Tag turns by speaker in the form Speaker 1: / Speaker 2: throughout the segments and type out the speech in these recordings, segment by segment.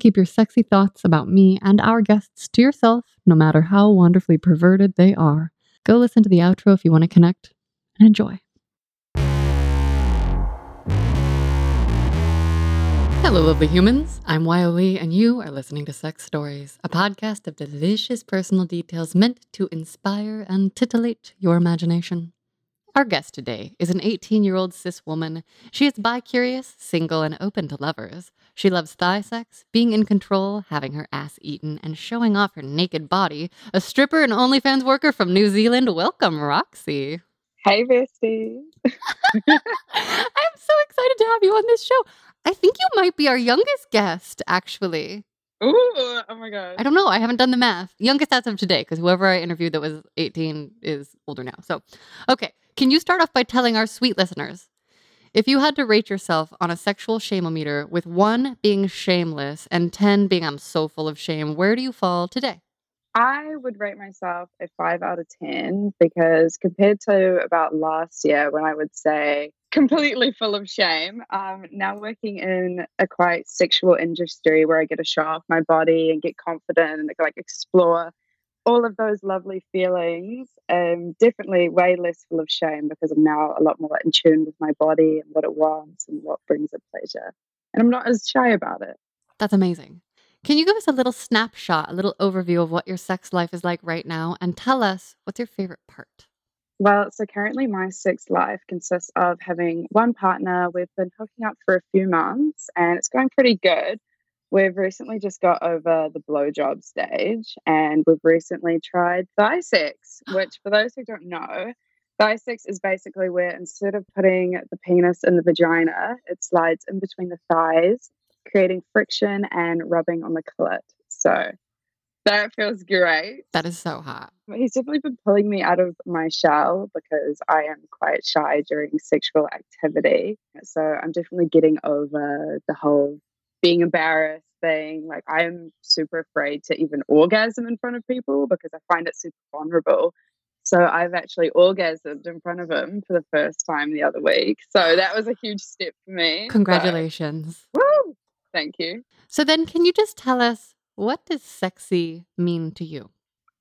Speaker 1: keep your sexy thoughts about me and our guests to yourself, no matter how wonderfully perverted they are. Go listen to the outro if you want to connect and enjoy. Hello, lovely humans. I'm Wiley, and you are listening to Sex Stories, a podcast of delicious personal details meant to inspire and titillate your imagination. Our guest today is an 18 year old cis woman. She is bi curious, single, and open to lovers. She loves thigh sex, being in control, having her ass eaten, and showing off her naked body. A stripper and OnlyFans worker from New Zealand. Welcome, Roxy.
Speaker 2: Hey, Bestie.
Speaker 1: I'm so excited to have you on this show. I think you might be our youngest guest, actually.
Speaker 2: Ooh, oh my god.
Speaker 1: I don't know. I haven't done the math. Youngest as of today, because whoever I interviewed that was 18 is older now. So, okay. Can you start off by telling our sweet listeners if you had to rate yourself on a sexual shameometer with one being shameless and 10 being I'm so full of shame, where do you fall today?
Speaker 2: I would rate myself a five out of 10 because compared to about last year when I would say completely full of shame, um, now working in a quite sexual industry where I get to show off my body and get confident and like explore all of those lovely feelings. Um, definitely way less full of shame because I'm now a lot more in tune with my body and what it wants and what brings it pleasure. And I'm not as shy about it.
Speaker 1: That's amazing. Can you give us a little snapshot, a little overview of what your sex life is like right now and tell us what's your favorite part?
Speaker 2: Well, so currently my sex life consists of having one partner. We've been hooking up for a few months and it's going pretty good. We've recently just got over the blowjob stage and we've recently tried thigh sex, which, for those who don't know, thigh sex is basically where instead of putting the penis in the vagina, it slides in between the thighs creating friction and rubbing on the clit. So that feels great.
Speaker 1: That is so hot.
Speaker 2: He's definitely been pulling me out of my shell because I am quite shy during sexual activity. So I'm definitely getting over the whole being embarrassed thing. Like I am super afraid to even orgasm in front of people because I find it super vulnerable. So I've actually orgasmed in front of him for the first time the other week. So that was a huge step for me.
Speaker 1: Congratulations.
Speaker 2: But, woo! Thank you.
Speaker 1: So then can you just tell us what does sexy mean to you?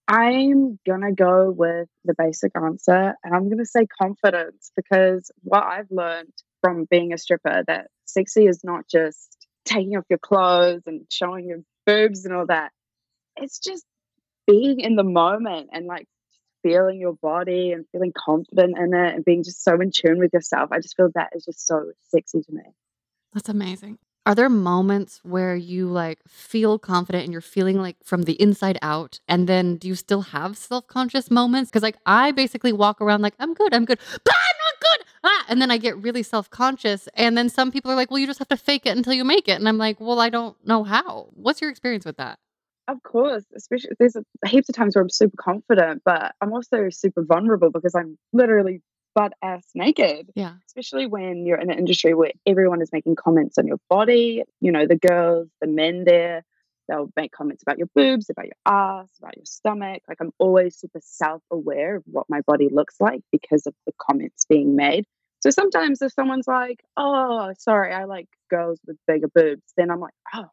Speaker 2: I'm going to go with the basic answer and I'm going to say confidence because what I've learned from being a stripper that sexy is not just taking off your clothes and showing your boobs and all that. It's just being in the moment and like feeling your body and feeling confident in it and being just so in tune with yourself. I just feel that is just so sexy to me.
Speaker 1: That's amazing. Are there moments where you like feel confident and you're feeling like from the inside out? And then do you still have self conscious moments? Because like I basically walk around like, I'm good, I'm good, but I'm good. Ah! And then I get really self conscious. And then some people are like, well, you just have to fake it until you make it. And I'm like, well, I don't know how. What's your experience with that?
Speaker 2: Of course, especially there's heaps of times where I'm super confident, but I'm also super vulnerable because I'm literally butt ass naked.
Speaker 1: Yeah.
Speaker 2: Especially when you're in an industry where everyone is making comments on your body, you know, the girls, the men there, they'll make comments about your boobs, about your ass, about your stomach. Like I'm always super self aware of what my body looks like because of the comments being made. So sometimes if someone's like, oh, sorry, I like girls with bigger boobs, then I'm like, oh,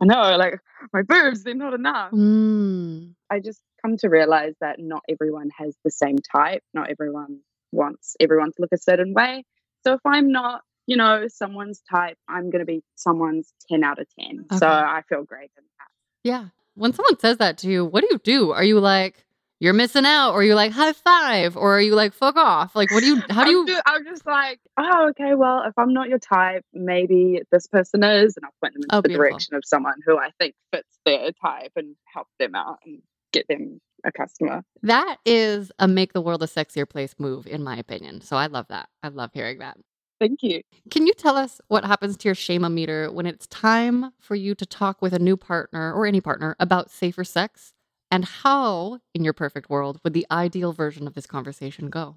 Speaker 2: I know, like my boobs, they're not enough.
Speaker 1: Mm.
Speaker 2: I just come to realize that not everyone has the same type. Not everyone wants everyone to look a certain way. So if I'm not, you know, someone's type, I'm going to be someone's 10 out of 10. Okay. So I feel great in that.
Speaker 1: Yeah. When someone says that to you, what do you do? Are you like, you're missing out, or are you like high five, or are you like fuck off? Like, what do you? How do you?
Speaker 2: I'm just, I'm just like, oh, okay. Well, if I'm not your type, maybe this person is, and I'll point them in oh, the beautiful. direction of someone who I think fits their type and help them out and get them a customer.
Speaker 1: That is a make the world a sexier place move, in my opinion. So I love that. I love hearing that.
Speaker 2: Thank you.
Speaker 1: Can you tell us what happens to your shame-o-meter when it's time for you to talk with a new partner or any partner about safer sex? And how, in your perfect world, would the ideal version of this conversation go?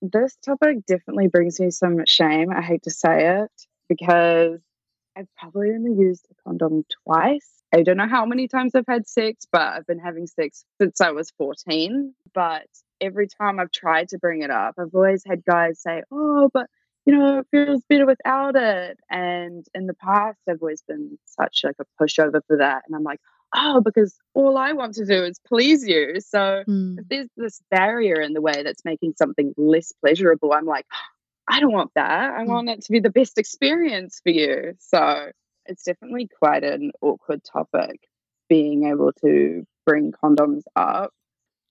Speaker 2: This topic definitely brings me some shame. I hate to say it because I've probably only used a condom twice I don't know how many times I've had sex, but I've been having sex since I was 14. But every time I've tried to bring it up, I've always had guys say, Oh, but you know, it feels better without it. And in the past, I've always been such like a pushover for that. And I'm like, oh, because all I want to do is please you. So
Speaker 1: Mm.
Speaker 2: if there's this barrier in the way that's making something less pleasurable, I'm like, I don't want that. I
Speaker 1: Mm.
Speaker 2: want it to be the best experience for you. So it's definitely quite an awkward topic being able to bring condoms up.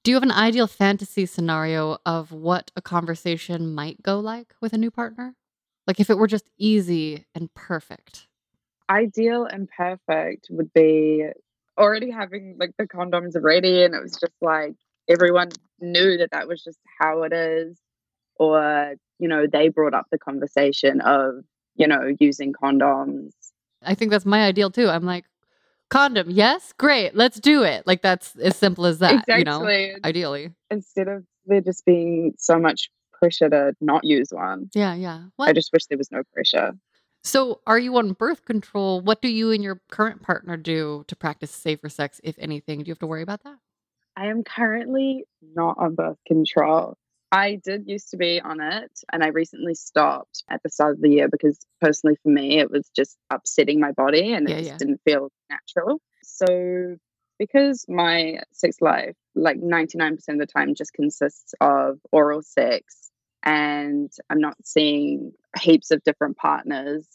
Speaker 1: Do you have an ideal fantasy scenario of what a conversation might go like with a new partner? Like if it were just easy and perfect.
Speaker 2: Ideal and perfect would be already having like the condoms ready, and it was just like everyone knew that that was just how it is. Or, you know, they brought up the conversation of, you know, using condoms.
Speaker 1: I think that's my ideal too. I'm like, condom, yes, great, let's do it. Like that's as simple as that, you know,
Speaker 2: exactly.
Speaker 1: ideally.
Speaker 2: Instead of there just being so much pressure to not use one.
Speaker 1: Yeah, yeah.
Speaker 2: I just wish there was no pressure.
Speaker 1: So, are you on birth control? What do you and your current partner do to practice safer sex, if anything? Do you have to worry about that?
Speaker 2: I am currently not on birth control. I did used to be on it and I recently stopped at the start of the year because personally for me it was just upsetting my body and it
Speaker 1: Yeah,
Speaker 2: just
Speaker 1: yeah.
Speaker 2: didn't feel natural. So because my sex life like 99% of the time just consists of oral sex and I'm not seeing heaps of different partners,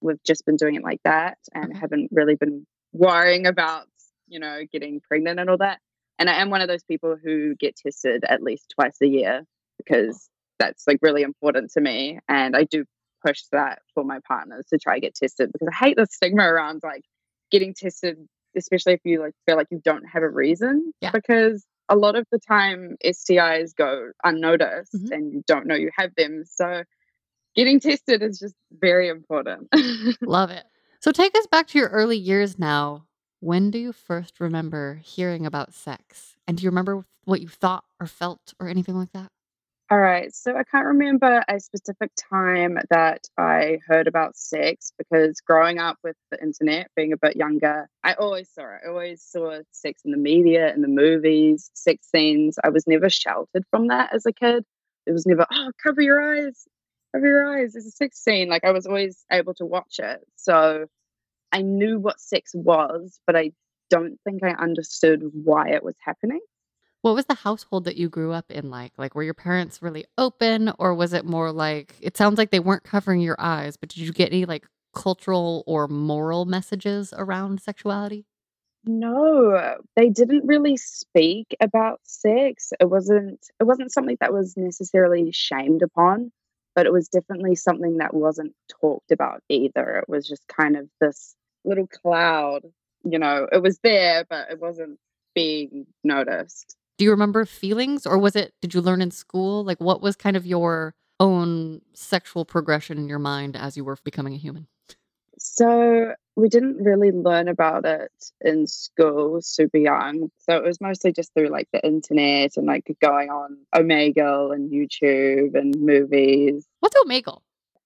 Speaker 2: we've just been doing it like that and
Speaker 1: Okay.
Speaker 2: haven't really been worrying about, you know, getting pregnant and all that. And I am one of those people who get tested at least twice a year because that's like really important to me. And I do push that for my partners to try to get tested because I hate the stigma around like getting tested, especially if you like feel like you don't have a reason.
Speaker 1: Yeah.
Speaker 2: Because a lot of the time STIs go unnoticed
Speaker 1: Mhm.
Speaker 2: and you don't know you have them. So getting tested is just very important.
Speaker 1: Love it. So, take us back to your early years now. When do you first remember hearing about sex? And do you remember what you thought or felt or anything like that?
Speaker 2: All right. So I can't remember a specific time that I heard about sex because growing up with the internet, being a bit younger, I always saw it. I always saw sex in the media, in the movies, sex scenes. I was never sheltered from that as a kid. It was never, oh, cover your eyes, cover your eyes. There's a sex scene. Like I was always able to watch it. So I knew what sex was, but I don't think I understood why it was happening.
Speaker 1: What was the household that you grew up in like? Like, were your parents really open, or was it more like it sounds like they weren't covering your eyes, but did you get any like cultural or moral messages around sexuality?
Speaker 2: No, they didn't really speak about sex. It wasn't it wasn't something that was necessarily shamed upon, but it was definitely something that wasn't talked about either. It was just kind of this little cloud, you know, it was there, but it wasn't being noticed.
Speaker 1: Do you remember feelings, or was it, did you learn in school? Like, what was kind of your own sexual progression in your mind as you were becoming a human?
Speaker 2: So we didn't really learn about it in school super young. So it was mostly just through like the internet and like going on Omegle and YouTube and movies.
Speaker 1: What's Omegle?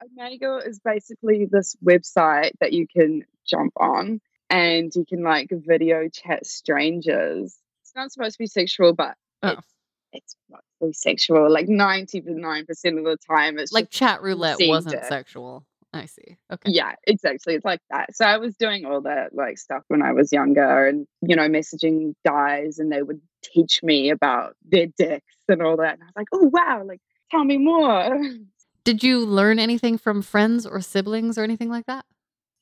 Speaker 2: Omegle is basically this website that you can jump on and you can like video chat strangers. It's not supposed to be sexual, but
Speaker 1: Oh.
Speaker 2: it's, it's mostly sexual. Like 99% of the time, it's
Speaker 1: Like chat roulette wasn't
Speaker 2: dick.
Speaker 1: sexual. I see. Okay.
Speaker 2: Yeah, exactly. It's like that. So I was doing all that like stuff when I was younger and, you know, messaging guys and they would teach me about their dicks and all that. And I was like, oh, wow, like tell me more.
Speaker 1: Did you learn anything from friends or siblings or anything like that?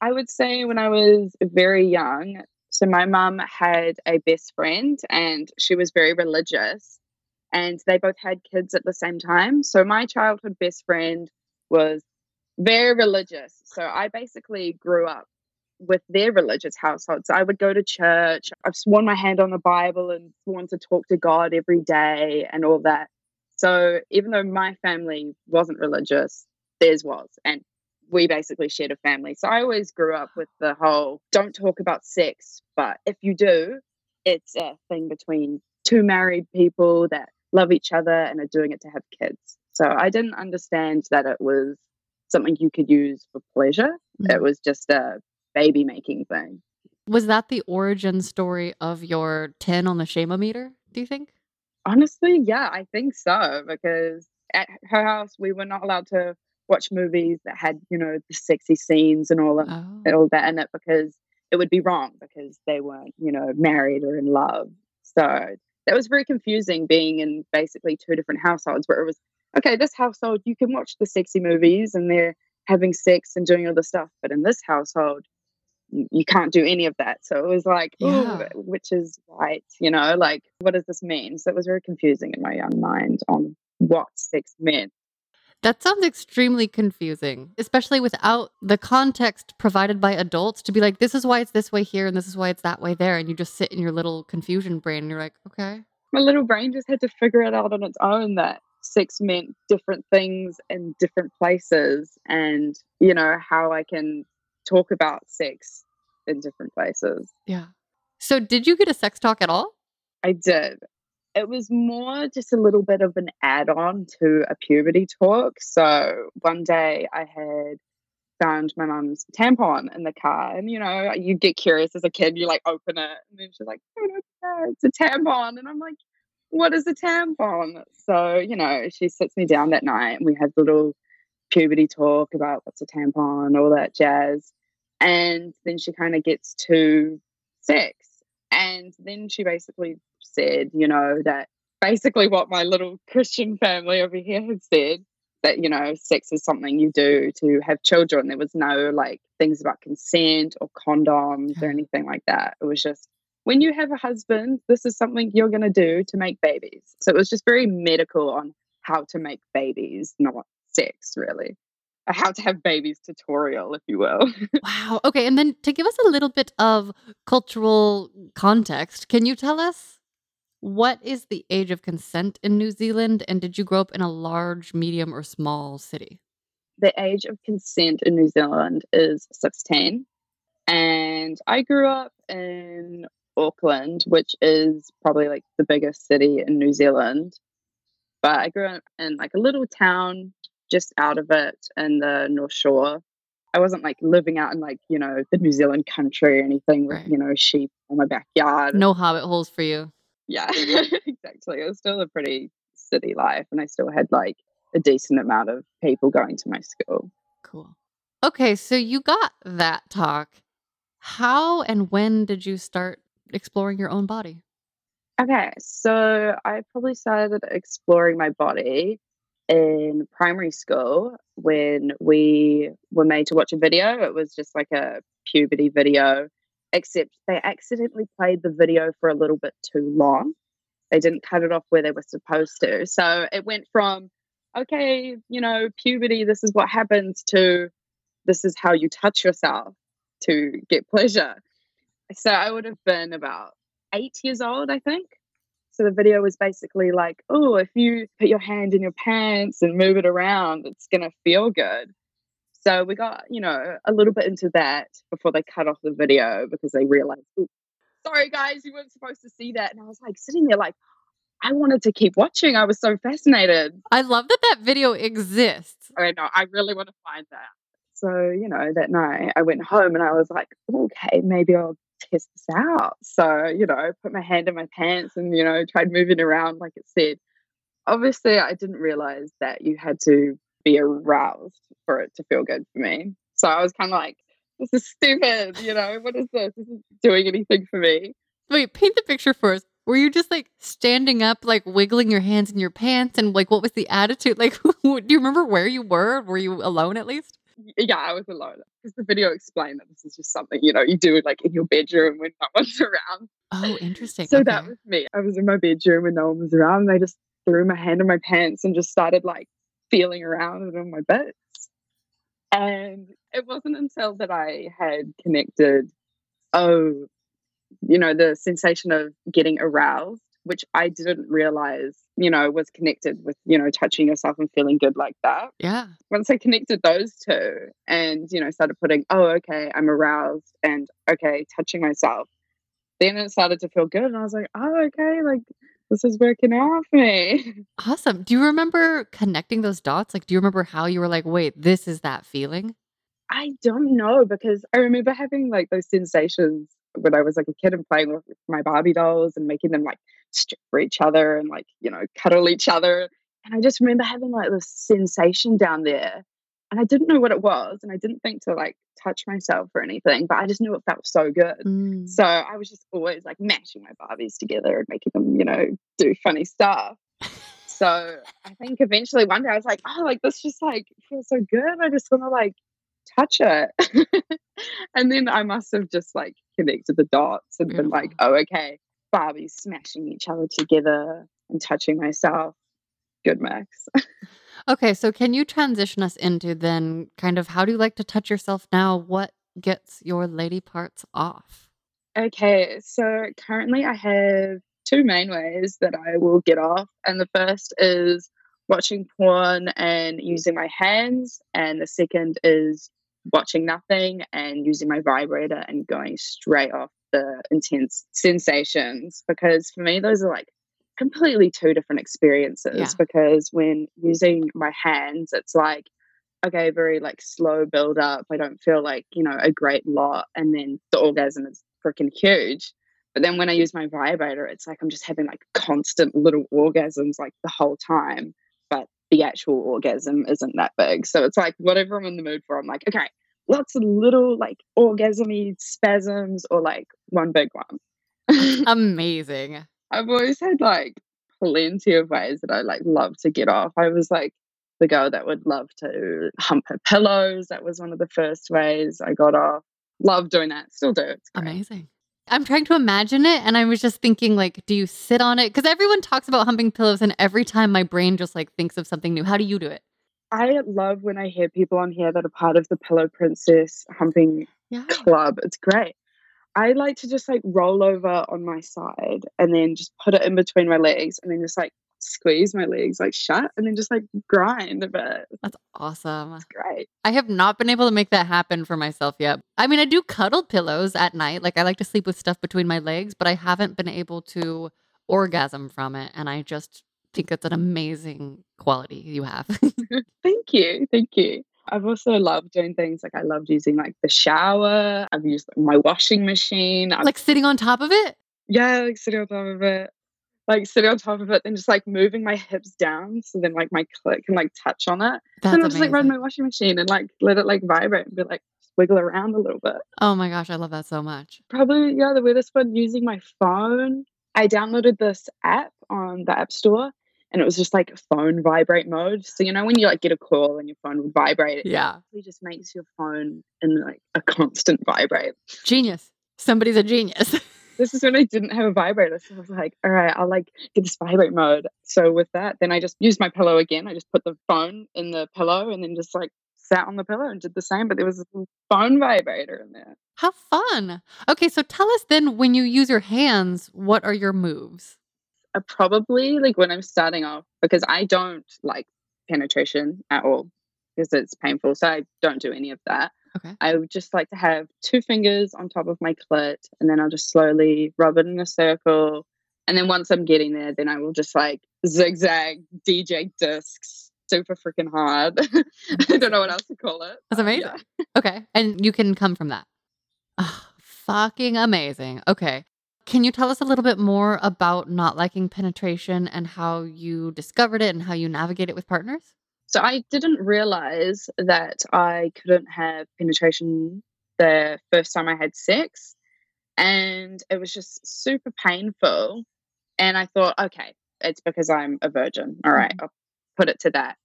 Speaker 2: I would say when I was very young, so my mum had a best friend and she was very religious and they both had kids at the same time. So my childhood best friend was very religious. So I basically grew up with their religious household. So I would go to church. I've sworn my hand on the Bible and sworn to talk to God every day and all that. So even though my family wasn't religious, theirs was. And we basically shared a family. So I always grew up with the whole don't talk about sex, but if you do, it's a thing between two married people that love each other and are doing it to have kids. So I didn't understand that it was something you could use for pleasure. It
Speaker 1: Mhm.
Speaker 2: was just a baby making thing.
Speaker 1: Was that the origin story of your 10 on the shameometer, do you think?
Speaker 2: Honestly, yeah, I think so because at her house we were not allowed to watch movies that had, you know, the sexy scenes and all of
Speaker 1: Oh.
Speaker 2: all that in it because it would be wrong because they weren't, you know, married or in love. So that was very confusing being in basically two different households where it was, okay, this household, you can watch the sexy movies and they're having sex and doing all the stuff. But in this household, you, can't do any of that. So it was like,
Speaker 1: Yeah.
Speaker 2: which is right, you know, like, what does this mean? So it was very confusing in my young mind on what sex meant.
Speaker 1: That sounds extremely confusing, especially without the context provided by adults to be like, this is why it's this way here and this is why it's that way there. And you just sit in your little confusion brain and you're like, okay.
Speaker 2: my little brain just had to figure it out on its own that sex meant different things in different places and you know how i can talk about sex in different places
Speaker 1: Yeah. So did you get a sex talk at all?
Speaker 2: i did it was more just a little bit of an add-on to a puberty talk so one day i had found my mum's tampon in the car and you know you get curious as a kid you like open it and then she's like oh no it's a tampon and i'm like what is a tampon so you know she sits me down that night and we have little puberty talk about what's a tampon all that jazz. And then she kind of gets to sex and then she basically said you know that basically what my little christian family over here had said that you know sex is something you do to have children. There was no like things about consent or condoms or anything like that. It was just when you have a husband this is something you're going to do to make babies so it was just very medical on how to make babies not sex really a how to have babies tutorial if you will
Speaker 1: Wow. Okay. And then to give us a little bit of cultural context, can you tell us what is the age of consent in New Zealand? And did you grow up in a large, medium, or small city?
Speaker 2: the age of consent in New Zealand is 16. And I grew up in Auckland, which is probably like the biggest city in New Zealand. But I grew up in like a little town just out of it in the North Shore. I wasn't like living out in like, you know, the New Zealand country or anything with,
Speaker 1: Right.
Speaker 2: you know, sheep in my backyard.
Speaker 1: No hobbit holes for you.
Speaker 2: Yeah, exactly. It was still a pretty city life. And I still had like a decent amount of people going to my school.
Speaker 1: Cool. Okay. So you got that talk. How and when did you start exploring your own body?
Speaker 2: Okay, so I probably started exploring my body in primary school when we were made to watch a video. It was just like a puberty video, except they accidentally played the video for a little bit too long. They didn't cut it off where they were supposed to. So it went from, okay, you know, puberty, this is what happens, to this is how you touch yourself to get pleasure. So I would have been about eight years old, I think. So the video was basically like, oh, if you put your hand in your pants and move it around, it's going to feel good. So we got, you know, a little bit into that before they cut off the video because they realized, sorry guys, you weren't supposed to see that. And I was like sitting there like, I wanted to keep watching. I was so fascinated.
Speaker 1: I love that that video exists.
Speaker 2: I know, I really want to find that. So, you know, that night I went home and I was like, okay, maybe I'll test this out. So, you know, put my hand in my pants and, you know, tried moving around like it said. Obviously, I didn't realize that you had to be aroused for it to feel good for me. So I was kind of like, this is stupid. You know, what is this? This isn't doing anything for me.
Speaker 1: Wait, paint the picture for us. Were you just like standing up, like wiggling your hands in your pants? And like, what was the attitude? Like, do you remember where you were? Were you alone at least?
Speaker 2: Yeah, I was alone because the video explained that this is just something, you know, you do like in your bedroom when no one's around.
Speaker 1: Oh, interesting.
Speaker 2: So
Speaker 1: okay.
Speaker 2: that was me. I was in my bedroom and no one was around. And I just threw my hand in my pants and just started like feeling around it on my bits. And it wasn't until that I had connected, oh, you know, the sensation of getting aroused, which I didn't realize, you know, was connected with, you know, touching yourself and feeling good like that
Speaker 1: yeah.
Speaker 2: once I connected those two and, you know, started putting, oh, okay, I'm aroused and okay, touching myself, then it started to feel good. And I was like, oh, okay, like this is working out for me.
Speaker 1: Awesome. Do you remember connecting those dots? Like, do you remember how you were like, wait, this is that feeling?
Speaker 2: I don't know because I remember having like those sensations when I was like a kid and playing with my Barbie dolls and making them like strip for each other and like, you know, cuddle each other. And I just remember having like this sensation down there. and I didn't know what it was, and I didn't think to like touch myself or anything, but I just knew it felt so good.
Speaker 1: Mm.
Speaker 2: So I was just always like mashing my Barbies together and making them, you know, do funny stuff. So I think eventually one day I was like, oh, like this just like feels so good. I just want to like touch it. and then I must have just like connected the dots and been like,
Speaker 1: mm.
Speaker 2: oh, okay, Barbies smashing each other together and touching myself. Good mix.
Speaker 1: Okay, so can you transition us into then kind of how do you like to touch yourself now? What gets your lady parts off?
Speaker 2: Okay, so currently I have two main ways that I will get off. And the first is watching porn and using my hands. And the second is watching nothing and using my vibrator and going straight off the intense sensations. Because for me, those are like completely two different experiences.
Speaker 1: Yeah.
Speaker 2: Because when using my hands, it's like, okay, very like slow build up. I don't feel like, you know, a great lot. And then the orgasm is freaking huge. But then when I use my vibrator, it's like I'm just having like constant little orgasms like the whole time. The actual orgasm isn't that big. So it's like whatever I'm in the mood for, I'm like, okay, lots of little like orgasmy spasms or like one big one.
Speaker 1: Amazing.
Speaker 2: I've always had like plenty of ways that I like love to get off. I was like the girl that would love to hump her pillows. That was one of the first ways I got off. Love doing that. Still do. It's great.
Speaker 1: Amazing. I'm trying to imagine it and I was just thinking like do you sit on it cuz everyone talks about humping pillows and every time my brain just like thinks of something new. How do you do it?
Speaker 2: I love when I hear people on here that are part of the Pillow Princess humping
Speaker 1: Yeah.
Speaker 2: club. It's great. I like to just like roll over on my side and then just put it in between my legs and then just like squeeze my legs like shut and then just like grind a bit.
Speaker 1: That's awesome.
Speaker 2: It's great.
Speaker 1: I have not been able to make that happen for myself yet. I mean, I do cuddle pillows at night. Like I like to sleep with stuff between my legs, but I haven't been able to orgasm from it. And I just think it's an amazing quality you have.
Speaker 2: Thank you. Thank you. I've also loved doing things like I loved using like the shower. I've used my washing machine. I've,
Speaker 1: like sitting on top of it.
Speaker 2: yeah, like sitting on top of it. Like sitting on top of it, and just like moving my hips down so then like my clit can like touch on it.
Speaker 1: That's
Speaker 2: then I'll just like run my washing machine and like let it like vibrate and be like wiggle around a little bit.
Speaker 1: Oh my gosh, I love that so much.
Speaker 2: Probably yeah, the weirdest one using my phone. I downloaded this app on the App Store and it was just like phone vibrate mode. So you know when you like get a call and your phone would vibrate, it
Speaker 1: Yeah.
Speaker 2: actually just makes your phone in like a constant vibrate.
Speaker 1: Genius. Somebody's a genius.
Speaker 2: This is when I didn't have a vibrator. So I was like, all right, I'll like get this vibrate mode. So with that, then I just used my pillow again. I just put the phone in the pillow and then just like sat on the pillow and did the same, but there was a phone vibrator in there.
Speaker 1: How fun. Okay, so tell us then when you use your hands, what are your moves?
Speaker 2: I probably like when I'm starting off because I don't like penetration at all because it's painful. So I don't do any of that.
Speaker 1: Okay.
Speaker 2: I would just like to have two fingers on top of my clit and then I'll just slowly rub it in a circle. And then once I'm getting there, then I will just like zigzag DJ discs super freaking hard. I don't know what else to call it.
Speaker 1: That's amazing.
Speaker 2: yeah.
Speaker 1: Okay. And you can come from that. Ah, fucking amazing. Okay. Can you tell us a little bit more about not liking penetration and how you discovered it and how you navigate it with partners?
Speaker 2: So I didn't realize that I couldn't have penetration the first time I had sex. And it was just super painful. And I thought, okay, it's because I'm a virgin. All right, mm-hmm. I'll put it to that.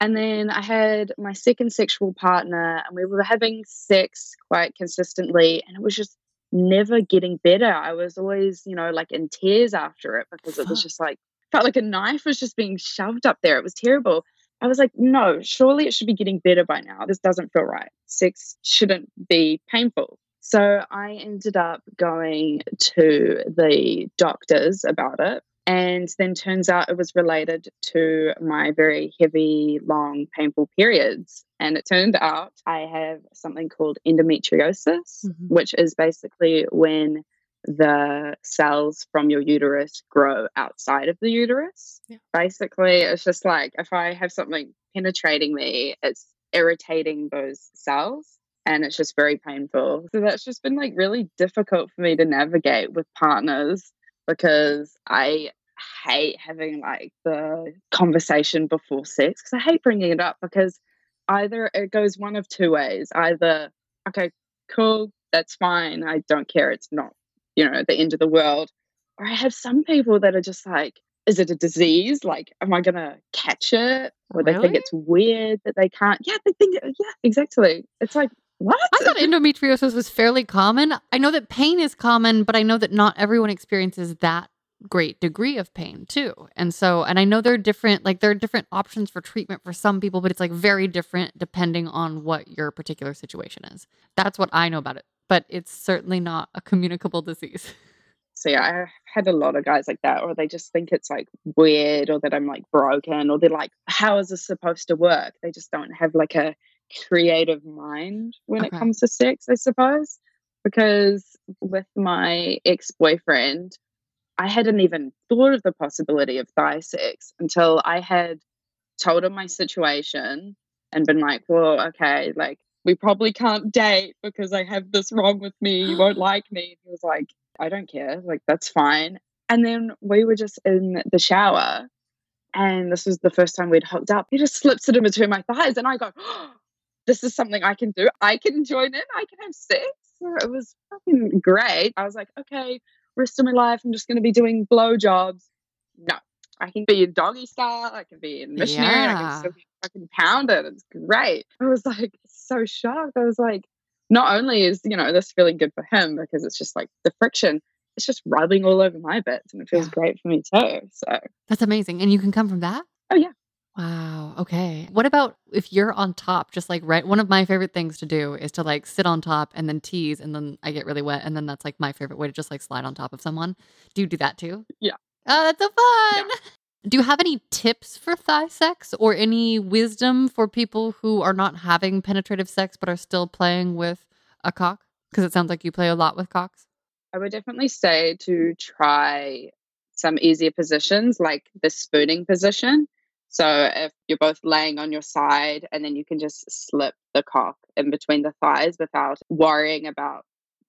Speaker 2: And then I had my second sexual partner, and we were having sex quite consistently. And it was just never getting better. I was always, you know, like in tears after it because it was just like, felt like a knife was just being shoved up there. It was terrible. I was like, no, surely it should be getting better by now. This doesn't feel right. Sex shouldn't be painful. So I ended up going to the doctors about it. And then turns out it was related to my very heavy, long, painful periods. And it turned out I have something called endometriosis,
Speaker 1: Mhm.
Speaker 2: which is basically when the cells from your uterus grow outside of the uterus.
Speaker 1: Yeah.
Speaker 2: Basically, it's just like if I have something penetrating me, it's irritating those cells and it's just very painful. So that's just been like really difficult for me to navigate with partners because I hate having like the conversation before sex because I hate bringing it up because either it goes one of two ways. Either, okay, cool, that's fine. I don't care. It's not, you know, the end of the world. Or I have some people that are just like, is it a disease? Like, am I going to catch it? Or they think it's weird that they can't. Yeah, they think, uh, yeah, exactly. It's like, what?
Speaker 1: I thought endometriosis was fairly common. I know that pain is common, but I know that not everyone experiences that great degree of pain too. And so, and I know there are different, like, there are different options for treatment for some people, but it's like very different depending on what your particular situation is. That's what I know about it, but it's certainly not a communicable disease.
Speaker 2: So yeah, I've had a lot of guys like that, or they just think it's like weird, or that I'm like broken, or they're like, "How is this supposed to work?" They just don't have like a creative mind when
Speaker 1: Okay.
Speaker 2: it comes to sex, I suppose. Because with my ex boyfriend, I hadn't even thought of the possibility of thigh sex until I had told him my situation and been like, "Well, okay, like." We probably can't date because I have this wrong with me. You won't like me. He was like, I don't care. Like, that's fine. And then we were just in the shower, and this was the first time we'd hooked up. He just slips it in between my thighs, and I go, oh, This is something I can do. I can join in. I can have sex. So It was fucking great. I was like, Okay, rest of my life, I'm just going to be doing blowjobs. No, I can be in doggy style. I can be in missionary. I can still be fucking it. It's great. I was like so shocked. I was like, not only is you know this feeling good for him because it's just like the friction it's just rubbing all over my bits and it feels
Speaker 1: Yeah.
Speaker 2: great for me too so
Speaker 1: That's amazing. And you can come from that?
Speaker 2: Oh, yeah.
Speaker 1: Wow. Okay. What about if you're on top, just like right? One of my favorite things to do is to like sit on top and then tease, and then I get really wet. And then that's like my favorite way to just like slide on top of someone. Do you do that too?
Speaker 2: Yeah.
Speaker 1: Oh, that's so fun. Do you have any tips for thigh sex or any wisdom for people who are not having penetrative sex but are still playing with a cock? Because it sounds like you play a lot with cocks.
Speaker 2: i would definitely say to try some easier positions like the spooning position so if you're both laying on your side and then you can just slip the cock in between the thighs without worrying about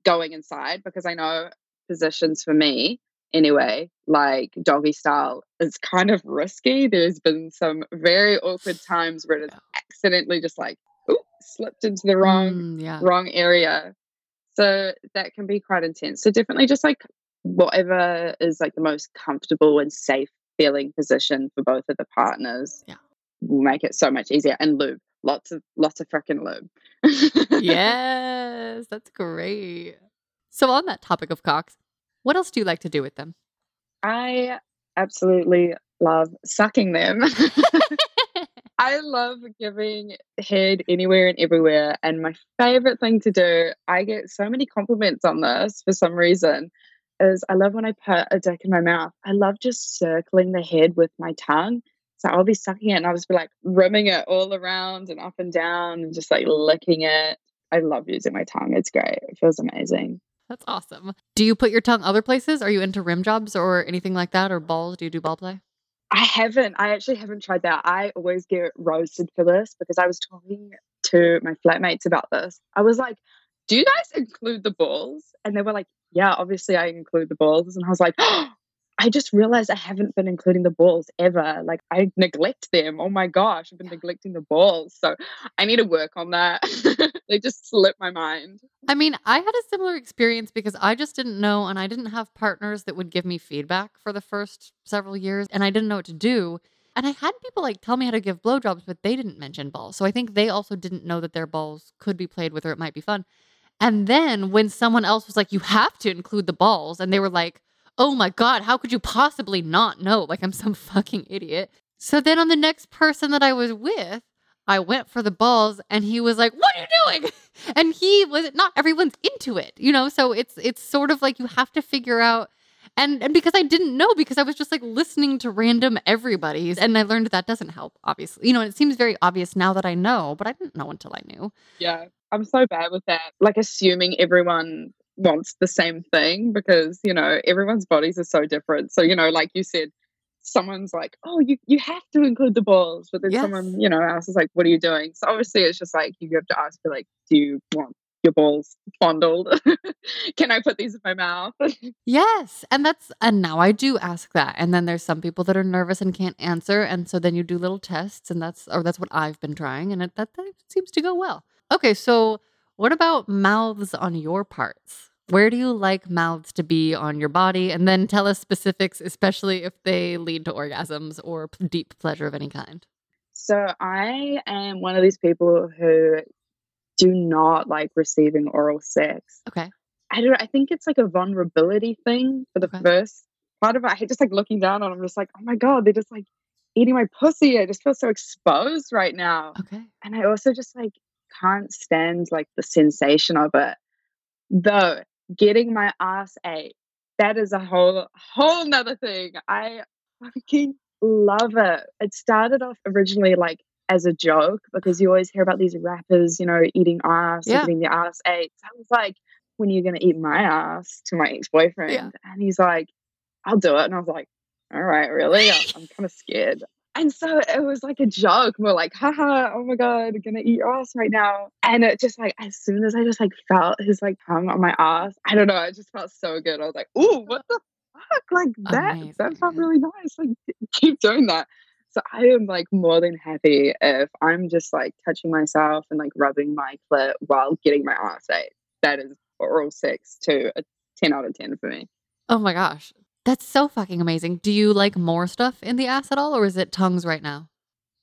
Speaker 2: going inside because i know positions for me anyway like doggy style is kind of risky there's been some very awkward times where it's accidentally just like slipped into the wrong
Speaker 1: Mm, yeah.
Speaker 2: wrong area. So that can be quite intense. So definitely just like whatever is like the most comfortable and safe feeling position for both of the partners.
Speaker 1: Yeah.
Speaker 2: Will make it so much easier. And lube. Lots of lots of freaking lube.
Speaker 1: yes, that's great. So, on that topic of cocks, what else do you like to do with them?
Speaker 2: I absolutely love sucking them. I love giving head anywhere and everywhere. And my favorite thing to do, I get so many compliments on this for some reason, is I love when I put a dick in my mouth. I love just circling the head with my tongue. So I'll be sucking it and I'll just be like rimming it all around and up and down and just like licking it. I love using my tongue. It's great. It feels amazing.
Speaker 1: That's awesome. Do you put your tongue other places? Are you into rim jobs or anything like that or balls? Do you do ball play?
Speaker 2: I haven't. I actually haven't tried that. I always get roasted for this because I was talking to my flatmates about this. I was like, "Do you guys include the balls?" And they were like, "Yeah, obviously I include the balls." And I was like, oh, "I just realized I haven't been including the balls ever. Like I neglect them. Oh my gosh, I've been neglecting the balls. So I need to work on that." they just slipped my mind.
Speaker 1: I mean, I had a similar experience because I just didn't know and I didn't have partners that would give me feedback for the first several years and I didn't know what to do. And I had people like tell me how to give blowjobs, but they didn't mention balls. So I think they also didn't know that their balls could be played with or it might be fun. And then when someone else was like, you have to include the balls, and they were like, oh my God, how could you possibly not know? Like I'm some fucking idiot. So then on the next person that I was with, I went for the balls and he was like, What are you doing? And he was not everyone's into it, you know? So it's it's sort of like you have to figure out and and because I didn't know because I was just like listening to random everybody's and I learned that doesn't help, obviously. You know, it seems very obvious now that I know, but I didn't know until I knew.
Speaker 2: Yeah, I'm so bad with that. Like assuming everyone wants the same thing because, you know, everyone's bodies are so different. So, you know, like you said, someone's like, "Oh, you you have to include the balls," but then
Speaker 1: Yes.
Speaker 2: someone, you know, else is like, "What are you doing?" So obviously, it's just like you have to ask, for like, "Do you want your balls fondled. Can I put these in my mouth?
Speaker 1: Yes. And that's, and now I do ask that. And then there's some people that are nervous and can't answer. And so then you do little tests, and that's, or that's what I've been trying. And it, that, that seems to go well. Okay. So what about mouths on your parts? Where do you like mouths to be on your body? And then tell us specifics, especially if they lead to orgasms or p- deep pleasure of any kind.
Speaker 2: So I am one of these people who do not like receiving oral sex.
Speaker 1: Okay.
Speaker 2: I don't I think it's like a vulnerability thing for the
Speaker 1: Okay.
Speaker 2: first part of it. I hate just like looking down on them, I'm just like, oh my God, they're just like eating my pussy. I just feel so exposed right now.
Speaker 1: Okay.
Speaker 2: And I also just like can't stand like the sensation of it. Though getting my ass ate, that is a whole whole nother thing. I fucking love it. It started off originally like as a joke because you always hear about these rappers, you know, eating ass
Speaker 1: Yeah.
Speaker 2: getting their ass ate. So I was like, when are you gonna eat my ass to my ex-boyfriend? And he's like, I'll do it. And I was like, all right, really? I'm, I'm kind of scared. And so it was like a joke. We're like, haha, oh my God, I'm gonna eat your ass right now. And it just like, as soon as I just like felt his like tongue on my ass, I don't know, I just felt so good. I was like, ooh, what the fuck? Like that, that felt really nice. Like, keep doing that. So I am like more than happy if I'm just like touching myself and like rubbing my clit while getting my ass ate. That is oral sex to a 10 out of 10 for me.
Speaker 1: Oh my gosh. That's so fucking amazing. Do you like more stuff in the ass at all, or is it tongues right now?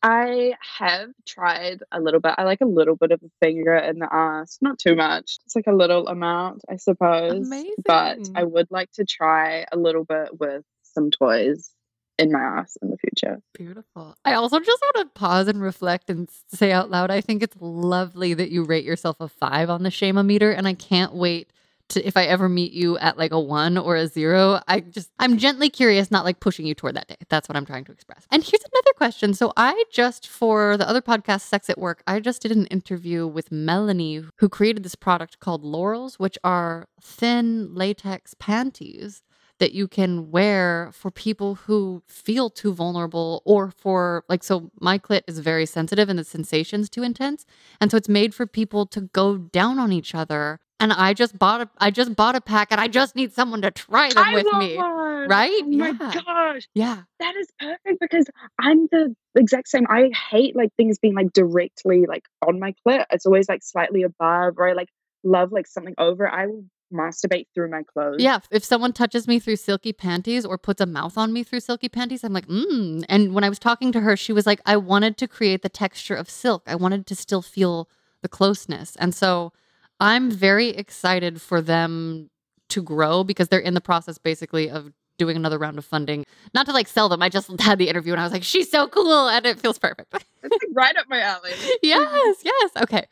Speaker 2: I have tried a little bit. I like a little bit of a finger in the ass, not too much. It's like a little amount, I suppose. Amazing. But I would like to try a little bit with some toys in my ass in the future.
Speaker 1: Beautiful. I also just want to pause and reflect and say out loud I think it's lovely that you rate yourself a five on the shame meter. And I can't wait to, if I ever meet you at like a one or a zero, I just, I'm gently curious, not like pushing you toward that day. That's what I'm trying to express. And here's another question. So I just, for the other podcast, Sex at Work, I just did an interview with Melanie, who created this product called Lorals, which are thin latex panties that you can wear for people who feel too vulnerable or for like so my clit is very sensitive and the sensation's too intense and so it's made for people to go down on each other and i just bought a i just bought a pack and i just need someone to try them
Speaker 2: I
Speaker 1: with me
Speaker 2: one.
Speaker 1: right?
Speaker 2: Oh my
Speaker 1: Yeah.
Speaker 2: gosh.
Speaker 1: yeah
Speaker 2: That is perfect because I'm the exact same. I hate like things being like directly like on my clit. It's always like slightly above or I like love like something over. I will masturbate through my clothes.
Speaker 1: yeah if someone touches me through silky panties or puts a mouth on me through silky panties i'm like mm and when i was talking to her she was like i wanted to create the texture of silk i wanted to still feel the closeness and so i'm very excited for them to grow because they're in the process basically of doing another round of funding. Not to like sell them. I just had the interview and i was like she's so cool and it feels perfect.
Speaker 2: It's like right up my alley.
Speaker 1: yes yes. Okay.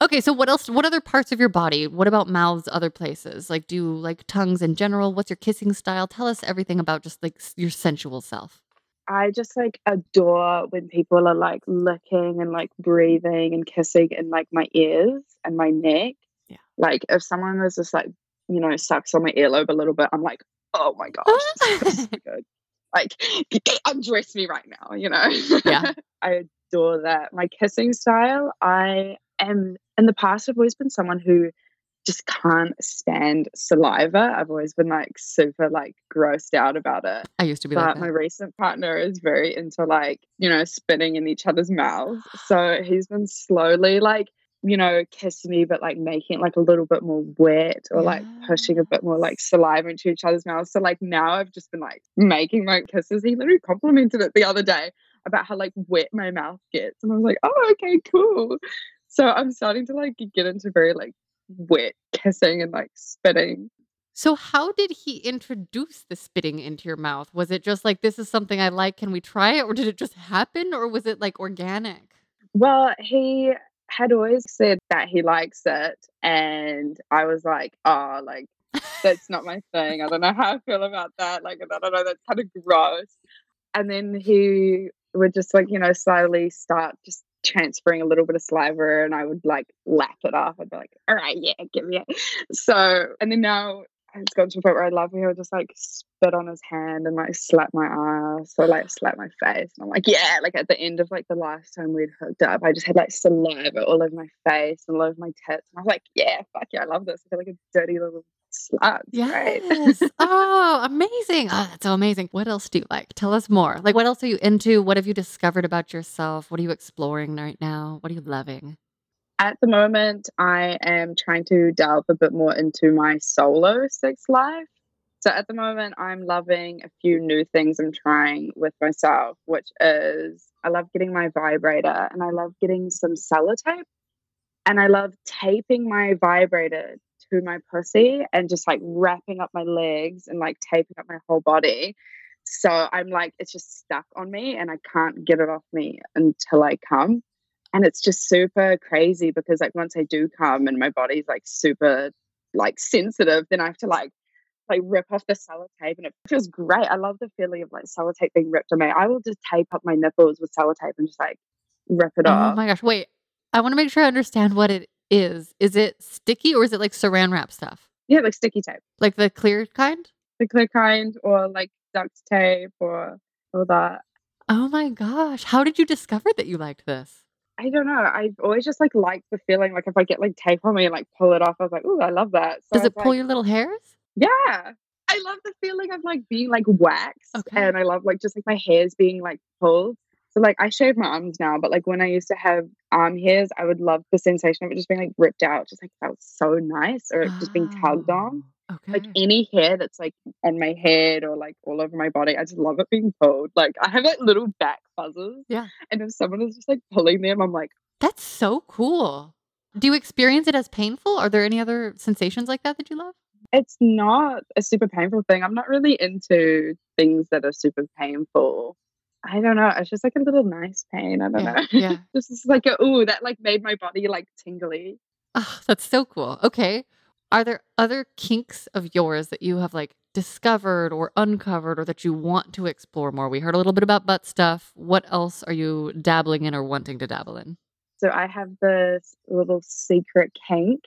Speaker 1: Okay so what else what other parts of your body? What about mouths other places? Like do you like tongues in general? What's your kissing style? Tell us everything about just like your sensual self.
Speaker 2: I just like adore when people are like licking and like breathing and kissing in like my ears and my neck. Like if someone was just like, you know, sucks on my earlobe a little bit, I'm like, oh my gosh, this so good. Like undress me right now, you know?
Speaker 1: Yeah.
Speaker 2: I adore that. My kissing style, I am in the past I've always been someone who just can't stand saliva. I've always been like super like grossed out about it
Speaker 1: i used to be
Speaker 2: but
Speaker 1: like
Speaker 2: my recent partner is very into like you know spitting in each other's mouths so he's been slowly like you know kissing me but like making it like a little bit more wet or like pushing a bit more like saliva into each other's mouths. So like now i've just been like making my kisses. He literally complimented it the other day about how like wet my mouth gets and i was like oh okay cool. So i'm starting to like get into very like wet kissing and like spitting.
Speaker 1: So how did he introduce the spitting into your mouth? Was it just like this is something i like can we try it? or did it just happen or was it like organic?
Speaker 2: Well, he had always said that he likes it, and I was like, oh, like that's not my thing. I don't know how I feel about that. Like, I don't know, that's kind of gross. And then he would just like, you know, slowly start just transferring a little bit of saliva, and I would like lap it off. I'd be like, all right, yeah, give me it. So, and then now it's got to a point where I love when he'll just like spit on his hand and like slap my ass or like slap my face. And I'm like, yeah, like at the end of like the last time we'd hooked up, I just had like saliva all over my face and all over my tits. And I was like, yeah, fuck yeah, I love this. I feel like a dirty little slut.
Speaker 1: Yes. oh, amazing. Oh, that's so amazing. What else do you like? Tell us more. Like, what else are you into? What have you discovered about yourself? What are you exploring right now? What are you loving?
Speaker 2: At the moment, I am trying to delve a bit more into my solo sex life. So at the moment, I'm loving a few new things I'm trying with myself, which is I love getting my vibrator and I love getting some sellotape and I love taping my vibrator to my pussy and just like wrapping up my legs and like taping up my whole body. So I'm like, it's just stuck on me and I can't get it off me until I come. And it's just super crazy because like once I do come and my body's like super like sensitive, then I have to like like rip off the sellotape and it feels great. I love the feeling of like sellotape being ripped on me. I will just tape up my nipples with sellotape and just like rip it
Speaker 1: oh
Speaker 2: off.
Speaker 1: Oh my gosh. Wait, I want to make sure I understand what it is. Is it sticky or is it like saran wrap stuff?
Speaker 2: Yeah, like sticky tape.
Speaker 1: Like the clear kind?
Speaker 2: The clear kind or like duct tape or all that.
Speaker 1: Oh my gosh. How did you discover that you liked this?
Speaker 2: I don't know. I've always just like liked the feeling like if I get like tape on me and like pull it off, I was like, oh, I love that.
Speaker 1: So Does it pull
Speaker 2: like,
Speaker 1: your little hairs?
Speaker 2: Yeah. I love the feeling of like being like waxed.
Speaker 1: Okay.
Speaker 2: And I love like just like my hairs being like pulled. So like I shave my arms now, but like when I used to have arm hairs, I would love the sensation of it just being like ripped out, just like felt so nice, or just being tugged on. Ah.
Speaker 1: Oh, Okay.
Speaker 2: Like any hair that's like on my head or like all over my body, I just love it being pulled. Like I have like little back buzzes.
Speaker 1: Yeah.
Speaker 2: And if someone is just like pulling them, I'm like,
Speaker 1: That's so cool. Do you experience it as painful? Are there any other sensations like that that you love?
Speaker 2: it's not a super painful thing. I'm not really into things that are super painful. I don't know. It's just like a little nice pain. I don't
Speaker 1: Yeah,
Speaker 2: know.
Speaker 1: yeah.
Speaker 2: this is like a ooh that like made my body like tingly.
Speaker 1: Oh, that's so cool. Okay. Are there other kinks of yours that you have like discovered or uncovered or that you want to explore more? We heard a little bit about butt stuff. What else are you dabbling in or wanting to dabble in?
Speaker 2: So I have this little secret kink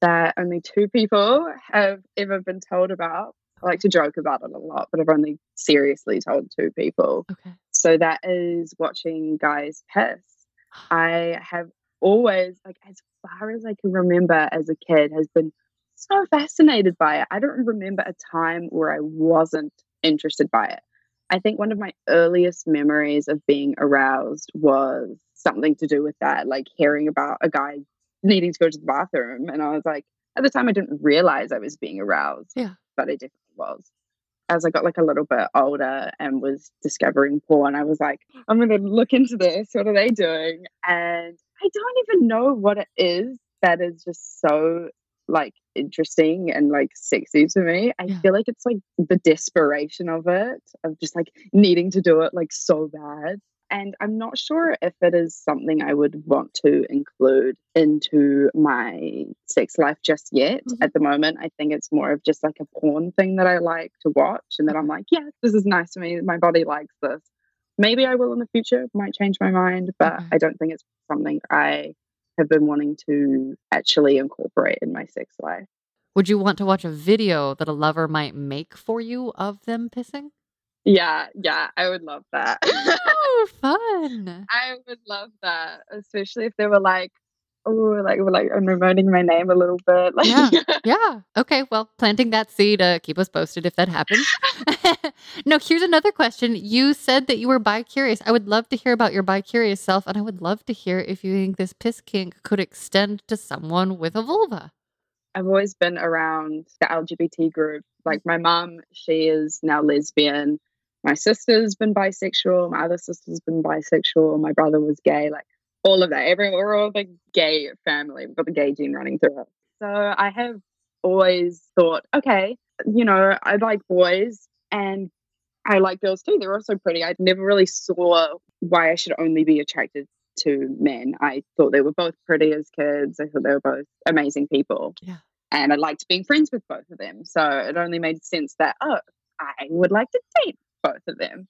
Speaker 2: that only two people have ever been told about. I like to joke about it a lot, but I've only seriously told two people.
Speaker 1: Okay.
Speaker 2: So that is watching guys piss. I have always, like, as far as I can remember as a kid, has been so fascinated by it. I don't remember a time where I wasn't interested by it. I think one of my earliest memories of being aroused was something to do with that, like hearing about a guy needing to go to the bathroom. And I was like, at the time, I didn't realize I was being aroused,
Speaker 1: Yeah.
Speaker 2: but I definitely was. As I got like a little bit older and was discovering porn, I was like, I'm going to look into this. What are they doing? And I don't even know what it is that is just so like interesting and like sexy to me. I
Speaker 1: Yeah.
Speaker 2: feel like it's like the desperation of it, of just like needing to do it like so bad. And I'm not sure if it is something I would want to include into my sex life just yet.
Speaker 1: Mhm.
Speaker 2: At the moment, I think it's more of just like a porn thing that I like to watch and that I'm like, yeah, this is nice to me. My body likes this. Maybe I will in the future, might change my mind, but
Speaker 1: Okay.
Speaker 2: I don't think it's something I have been wanting to actually incorporate in my sex life.
Speaker 1: Would you want to watch a video that a lover might make for you of them pissing?
Speaker 2: Yeah, yeah, I would love that.
Speaker 1: Oh, fun.
Speaker 2: I would love that, especially if they were like, oh, like, like I'm promoting my name a little bit. Like,
Speaker 1: Yeah. Yeah. Okay. Well, planting that seed, uh, keep us posted if that happens. no, here's another question. You said that you were bi curious. I would love to hear about your bi curious self, and I would love to hear if you think this piss kink could extend to someone with a vulva.
Speaker 2: I've always been around the LGBT group. Like my mom, she is now lesbian. My sister's been bisexual. My other sister's been bisexual. My brother was gay. Like all of that. Everyone, we're all the gay family. We've got the gay gene running through us. So I have always thought, okay, you know, I like boys and I like girls too. They're also pretty. I never really saw why I should only be attracted to men. I thought they were both pretty as kids. I thought they were both amazing people.
Speaker 1: Yeah.
Speaker 2: And I liked being friends with both of them. So it only made sense that, oh, I would like to date both of them.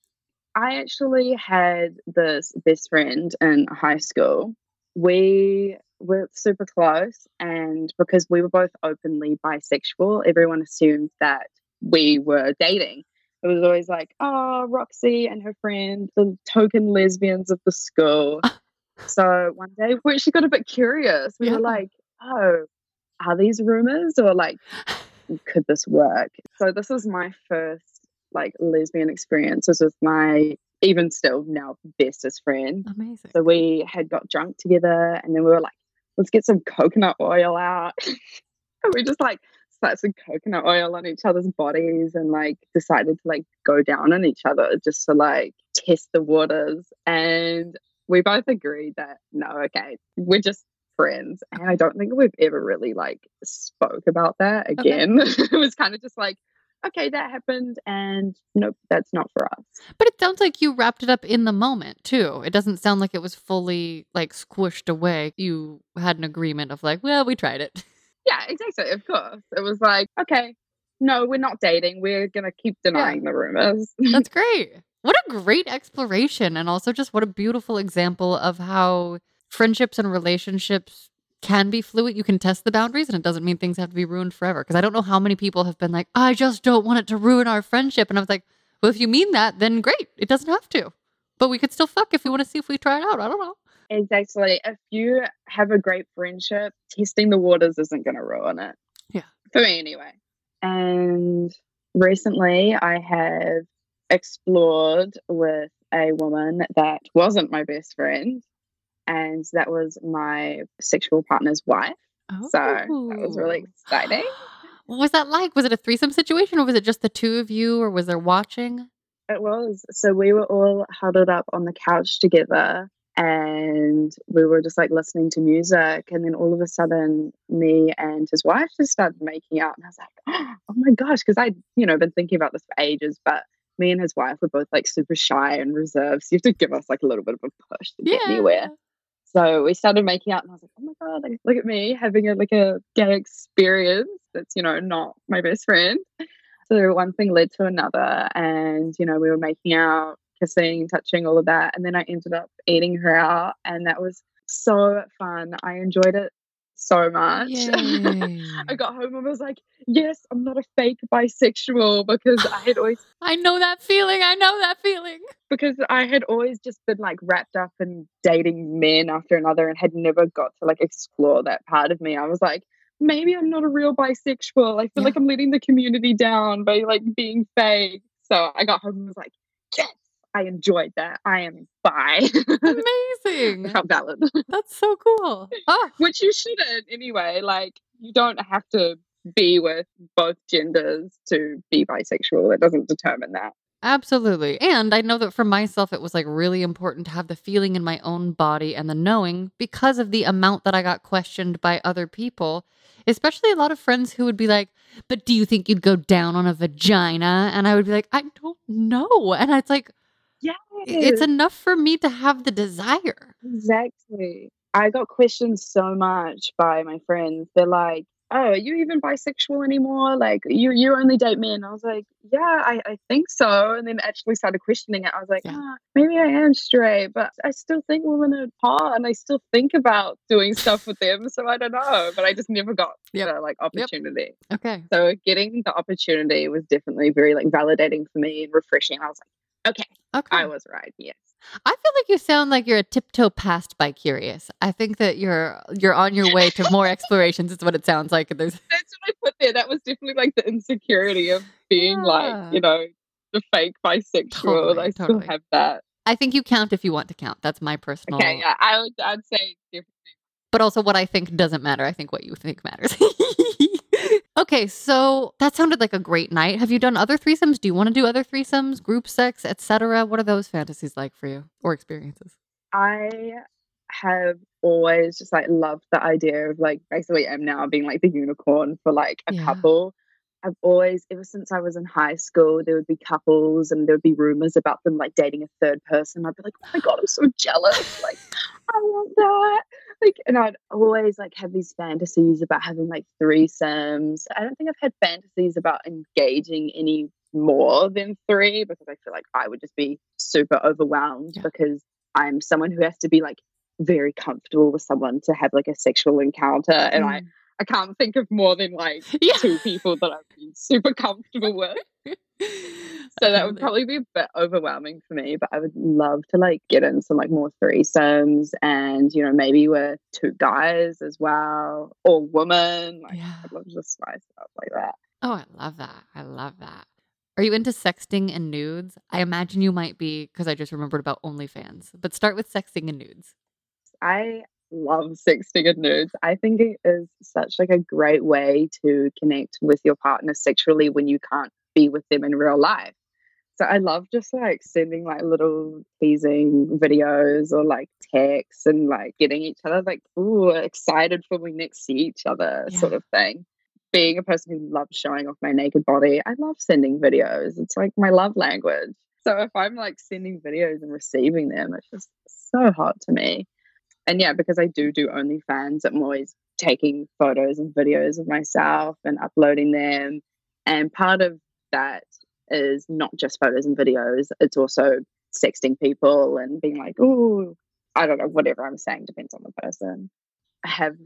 Speaker 2: I actually had this best friend in high school we were super close. And because we were both openly bisexual, everyone assumed that we were dating. It was always like, oh, Roxie and her friend, the token lesbians of the school. so one day we actually got a bit curious. We yeah. were like, oh, are these rumors or like, could this work? So this was my first like lesbian experiences with my even still now bestest friend.
Speaker 1: Amazing.
Speaker 2: So we had got drunk together and then we were like, let's get some coconut oil out. and we just like spat some coconut oil on each other's bodies and like decided to like go down on each other just to like test the waters. And we both agreed that no, okay, we're just friends. And I don't think we've ever really like spoke about that again. Okay. it was kind of just like, okay, that happened, and nope, that's not for us.
Speaker 1: But it sounds like you wrapped it up in the moment too. It doesn't sound like it was fully like squished away. You had an agreement of like, well, we tried it.
Speaker 2: Yeah, exactly. Of course, it was like, okay, no, we're not dating. We're gonna keep denying yeah. the rumors.
Speaker 1: that's great. What a great exploration, and also just what a beautiful example of how friendships and relationships can be fluid. You can test the boundaries, and it doesn't mean things have to be ruined forever. Because I don't know how many people have been like, I just don't want it to ruin our friendship. And I was like, well, if you mean that, then great. It doesn't have to. But we could still fuck if we want to see if we try it out. I don't know.
Speaker 2: Exactly. If you have a great friendship, testing the waters isn't going to ruin it.
Speaker 1: Yeah.
Speaker 2: For me, anyway. And recently, I have explored with a woman that wasn't my best friend and that was my sexual partner's wife. Oh. So that was really oh. exciting.
Speaker 1: What was that like? Was it a threesome situation or was it just the two of you or was there watching?
Speaker 2: It was. So we were all huddled up on the couch together and we were just like listening to music and then all of a sudden me and his wife just started making out and I was like, oh my gosh, because I'd, you know, been thinking about this for ages, but me and his wife were both like super shy and reserved. So you have to give us like a little bit of a push to yeah. get anywhere. So we started making out, and I was like, "Oh my god, like, look at me having a like a gay experience that's you know not my best friend." So one thing led to another, and you know we were making out, kissing, touching, all of that, and then I ended up eating her out, and that was so fun. I enjoyed it so much. I got home and was like, yes, I'm not a fake bisexual because I had always.
Speaker 1: I know that feeling. I know that feeling.
Speaker 2: Because I had always just been like wrapped up in dating men after another and had never got to like explore that part of me. I was like, maybe I'm not a real bisexual. I feel yeah. like I'm letting the community down by like being fake. So I got home and was like, yes, I enjoyed that. I am bi.
Speaker 1: Amazing.
Speaker 2: Felt valid.
Speaker 1: That's so cool.
Speaker 2: Oh. Which you shouldn't anyway. Like you don't have to be with both genders to be bisexual. It doesn't determine that.
Speaker 1: Absolutely. And I know that for myself, it was like really important to have the feeling in my own body and the knowing because of the amount that I got questioned by other people, especially a lot of friends who would be like, But do you think you'd go down on a vagina? And I would be like, I don't know. And it's like,
Speaker 2: Yes.
Speaker 1: It's enough for me to have the desire.
Speaker 2: Exactly. I got questioned so much by my friends. They're like, "Oh, are you even bisexual anymore? Like, you you only date men?" I was like, "Yeah, I, I think so." And then actually started questioning it. I was like, yeah. ah, "Maybe I am straight, but I still think women are hot, and I still think about doing stuff with them. So I don't know." But I just never got yep. the like opportunity.
Speaker 1: Yep. Okay.
Speaker 2: So getting the opportunity was definitely very like validating for me and refreshing. I was like, Okay. Okay. I was right. Yes.
Speaker 1: I feel like you sound like you're a tiptoe past bi curious. I think that you're you're on your way to more explorations. Is what it sounds like.
Speaker 2: There's that's what I put there. That was definitely like the insecurity of being yeah. like you know the fake bisexual. Totally, I totally. still have that.
Speaker 1: I think you count if you want to count. That's my personal.
Speaker 2: Okay, yeah, I would. I'd say differently.
Speaker 1: But also, what I think doesn't matter. I think what you think matters. Okay, so that sounded like a great night. Have you done other threesomes? Do you want to do other threesomes, group sex, etc.? What are those fantasies like for you or experiences?
Speaker 2: I have always just like loved the idea of like basically am now being like the unicorn for like a yeah. couple. I've always, ever since I was in high school, there would be couples and there would be rumors about them like dating a third person. I'd be like, oh my God, I'm so jealous. Like, I want that. Like, and I'd always like have these fantasies about having like threesomes. I don't think I've had fantasies about engaging any more than three because I feel like I would just be super overwhelmed yeah. because I'm someone who has to be like very comfortable with someone to have like a sexual encounter. And I,
Speaker 1: Mm.
Speaker 2: I can't think of more than like
Speaker 1: Yeah.
Speaker 2: two people that I've been super comfortable with. So that would probably be a bit overwhelming for me, but I would love to like get in some like more threesomes and you know maybe with two guys as well or woman. Like
Speaker 1: Yeah.
Speaker 2: I'd love to just spice up like that.
Speaker 1: Oh, I love that. I love that. Are you into sexting and nudes? I imagine you might be because I just remembered about OnlyFans. But start with sexting and nudes.
Speaker 2: I love sexting and nudes. I think it is such like a great way to connect with your partner sexually when you can't be with them in real life. So I love just like sending like little teasing videos or like texts and like getting each other like ooh excited for when we next see each other sort of thing. Being a person who loves showing off my naked body, I love sending videos. It's like my love language. So if I'm like sending videos and receiving them, it's just so hot to me and yeah, because I do do OnlyFans, I'm always taking photos and videos of myself and uploading them. And part of that is not just photos and videos, it's also sexting people and being like, oh, I don't know, whatever I'm saying depends on the person. I have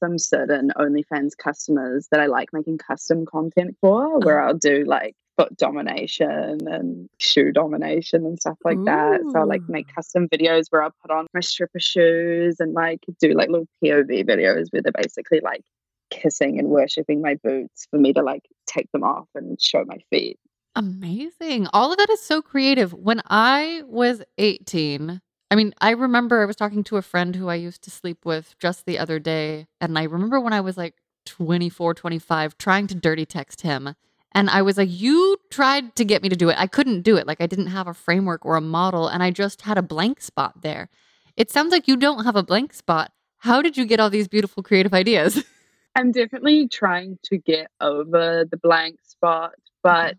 Speaker 2: some certain OnlyFans customers that I like making custom content for, where uh-huh. I'll do like foot domination and shoe domination and stuff like that. So I'll like make custom videos where I'll put on my stripper shoes and like do like little POV videos where they're basically like kissing and worshipping my boots for me to like take them off and show my feet.
Speaker 1: Amazing. All of that is so creative. When I was 18, I mean, I remember I was talking to a friend who I used to sleep with just the other day. And I remember when I was like 24, 25, trying to dirty text him. And I was like, You tried to get me to do it. I couldn't do it. Like, I didn't have a framework or a model, and I just had a blank spot there. It sounds like you don't have a blank spot. How did you get all these beautiful creative ideas?
Speaker 2: I'm definitely trying to get over the blank spot, mm-hmm. but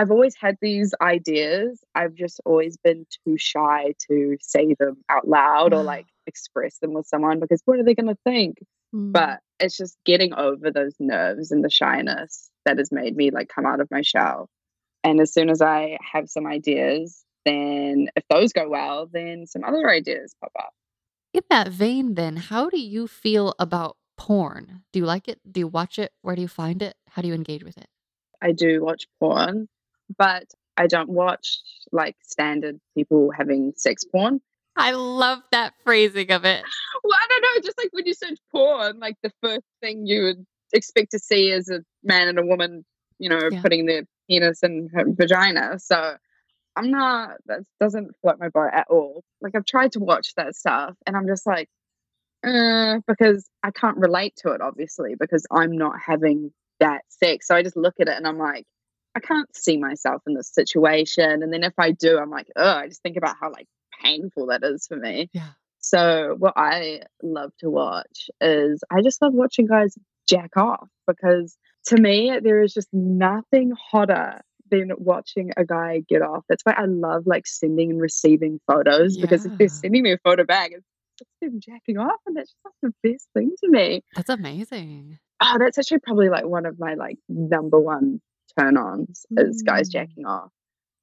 Speaker 2: I've always had these ideas. I've just always been too shy to say them out loud or like express them with someone because what are they going to think?
Speaker 1: Mm.
Speaker 2: But it's just getting over those nerves and the shyness that has made me like come out of my shell. And as soon as I have some ideas, then if those go well, then some other ideas pop up.
Speaker 1: In that vein, then, how do you feel about porn? Do you like it? Do you watch it? Where do you find it? How do you engage with it?
Speaker 2: I do watch porn, but I don't watch like standard people having sex porn.
Speaker 1: I love that phrasing of it.
Speaker 2: Well, I don't know, just like when you search porn, like the first thing you would expect to see is a man and a woman, you know,
Speaker 1: Yeah.
Speaker 2: putting their penis in her vagina. So I'm not, that doesn't float my boat at all. Like I've tried to watch that stuff and I'm just like, uh, because I can't relate to it, obviously, because I'm not having that sex. So I just look at it and I'm like, I can't see myself in this situation. And then if I do, I'm like, oh, I just think about how like painful that is for me.
Speaker 1: Yeah.
Speaker 2: So what I love to watch is I just love watching guys jack off because to me there is just nothing hotter than watching a guy get off. That's why I love like sending and receiving photos because if they're sending me a photo back, it's just them jacking off and that's just like the best thing to me.
Speaker 1: That's amazing.
Speaker 2: Oh, that's actually probably like one of my like number one turn ons is guys
Speaker 1: Mm.
Speaker 2: jacking off.